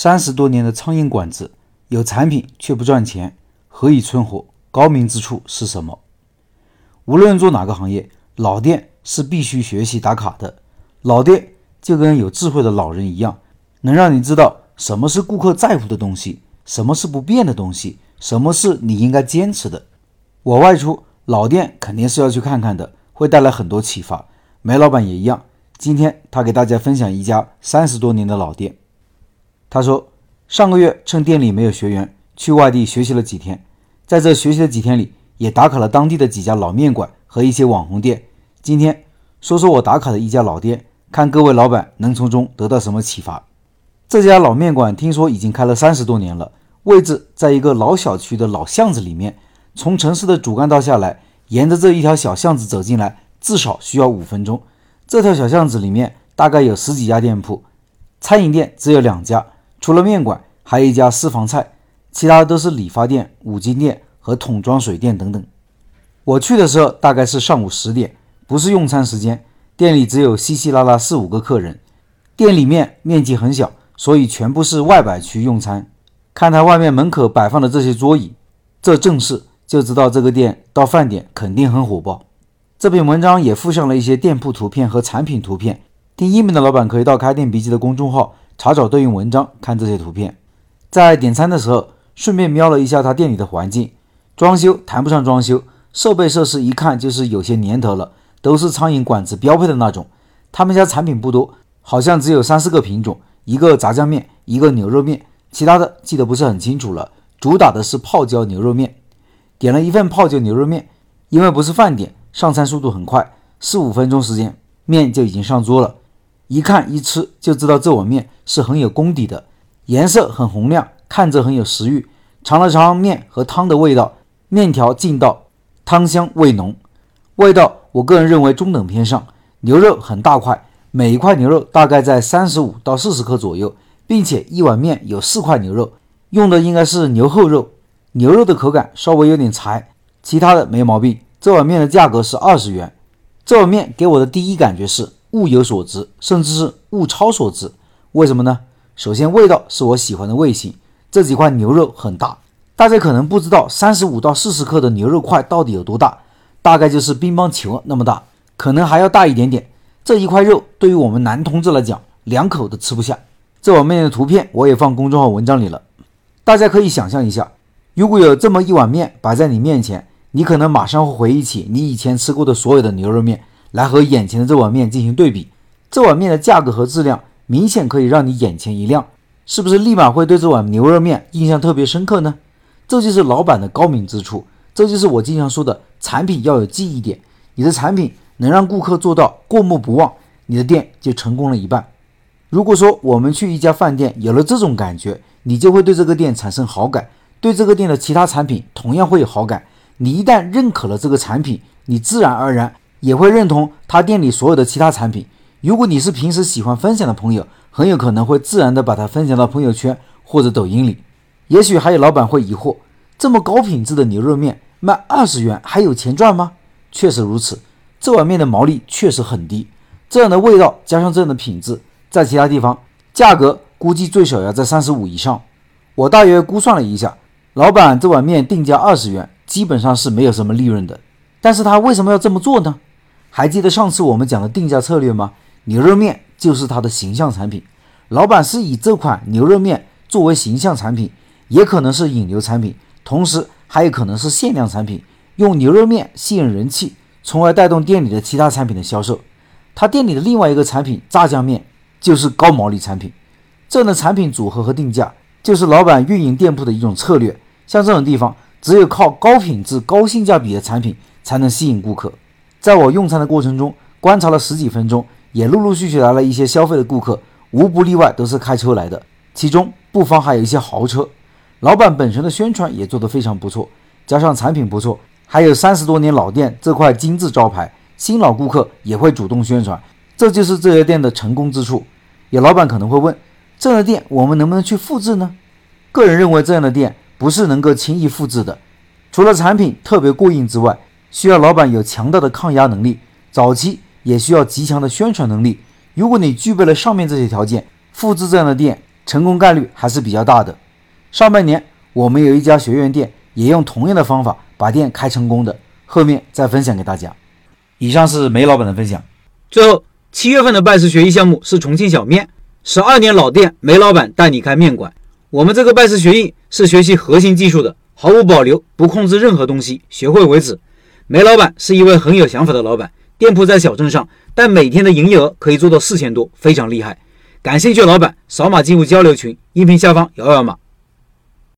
三十多年的苍蝇馆子，有产品却不赚钱，何以存活？高明之处是什么？无论做哪个行业，老店是必须学习打卡的。老店就跟有智慧的老人一样，能让你知道什么是顾客在乎的东西，什么是不变的东西，什么是你应该坚持的。我外出，老店肯定是要去看看的，会带来很多启发。梅老板也一样。今天他给大家分享一家三十多年的老店。他说，上个月趁店里没有学员，去外地学习了几天，在这学习的几天里，也打卡了当地的几家老面馆和一些网红店。今天说说我打卡的一家老店，看各位老板能从中得到什么启发。这家老面馆听说已经开了三十多年了，位置在一个老小区的老巷子里面。从城市的主干道下来，沿着这一条小巷子走进来，至少需要五分钟。这条小巷子里面大概有十几家店铺，餐饮店只有两家，除了面馆，还有一家私房菜，其他都是理发店、五金店和桶装水店等等。我去的时候大概是上午十点，不是用餐时间，店里只有稀稀拉拉四五个客人。店里面面积很小，所以全部是外摆区用餐。看他外面门口摆放的这些桌椅，这正是就知道这个店到饭点肯定很火爆。这篇文章也附上了一些店铺图片和产品图片。听一名的老板可以到开店笔记的公众号查找对应文章，看这些图片。在点餐的时候，顺便瞄了一下他店里的环境，装修谈不上装修，设备设施一看就是有些年头了，都是苍蝇馆子标配的那种。他们家产品不多，好像只有三四个品种，一个炸酱面，一个牛肉面，其他的记得不是很清楚了。主打的是泡椒牛肉面，点了一份泡椒牛肉面，因为不是饭点。上餐速度很快，四五分钟时间，面就已经上桌了。一看一吃就知道这碗面是很有功底的，颜色很红亮，看着很有食欲。尝了尝面和汤的味道，面条劲道，汤香味浓，味道我个人认为中等偏上。牛肉很大块，每一块牛肉大概在三十五到四十克左右，并且一碗面有四块牛肉，用的应该是牛后肉，牛肉的口感稍微有点柴，其他的没毛病。这碗面的价格是二十元。这碗面给我的第一感觉是物有所值，甚至是物超所值。为什么呢？首先，味道是我喜欢的味型。这几块牛肉很大，大家可能不知道，三十五到四十克的牛肉块到底有多大？大概就是乒乓球那么大，可能还要大一点点。这一块肉对于我们男同志来讲，两口都吃不下。这碗面的图片我也放公众号文章里了，大家可以想象一下，如果有这么一碗面摆在你面前。你可能马上会回忆起你以前吃过的所有的牛肉面，来和眼前的这碗面进行对比。这碗面的价格和质量明显可以让你眼前一亮，是不是立马会对这碗牛肉面印象特别深刻呢？这就是老板的高明之处，这就是我经常说的产品要有记忆点。你的产品能让顾客做到过目不忘，你的店就成功了一半。如果说我们去一家饭店有了这种感觉，你就会对这个店产生好感，对这个店的其他产品同样会有好感。你一旦认可了这个产品，你自然而然也会认同他店里所有的其他产品。如果你是平时喜欢分享的朋友，很有可能会自然的把它分享到朋友圈或者抖音里。也许还有老板会疑惑：这么高品质的牛肉面卖二十元，还有钱赚吗？确实如此，这碗面的毛利确实很低。这样的味道加上这样的品质，在其他地方价格估计最少要在三十五以上。我大约估算了一下，老板这碗面定价二十元。基本上是没有什么利润的，但是他为什么要这么做呢？还记得上次我们讲的定价策略吗？牛肉面就是他的形象产品，老板是以这款牛肉面作为形象产品，也可能是引流产品，同时还有可能是限量产品，用牛肉面吸引人气，从而带动店里的其他产品的销售。他店里的另外一个产品炸酱面就是高毛利产品，这样的产品组合和定价就是老板运营店铺的一种策略。像这种地方。只有靠高品质、高性价比的产品才能吸引顾客。在我用餐的过程中，观察了十几分钟，也陆陆续续来了一些消费的顾客，无不例外都是开车来的，其中不妨还有一些豪车。老板本身的宣传也做得非常不错，加上产品不错，还有三十多年老店这块金字招牌，新老顾客也会主动宣传，这就是这家店的成功之处。有老板可能会问：这样的店我们能不能去复制呢？个人认为，这样的店。不是能够轻易复制的，除了产品特别过硬之外，需要老板有强大的抗压能力，早期也需要极强的宣传能力。如果你具备了上面这些条件，复制这样的店成功概率还是比较大的。上半年我们有一家学员店也用同样的方法把店开成功的，后面再分享给大家。以上是梅老板的分享。最后，七月份的拜师学艺项目是重庆小面，十二年老店，梅老板带你开面馆。我们这个拜师学艺是学习核心技术的，毫无保留，不控制任何东西，学会为止。梅老板是一位很有想法的老板，店铺在小镇上，但每天的营业额可以做到四千多，非常厉害。感兴趣的老板扫码进入交流群，音频下方摇摇码。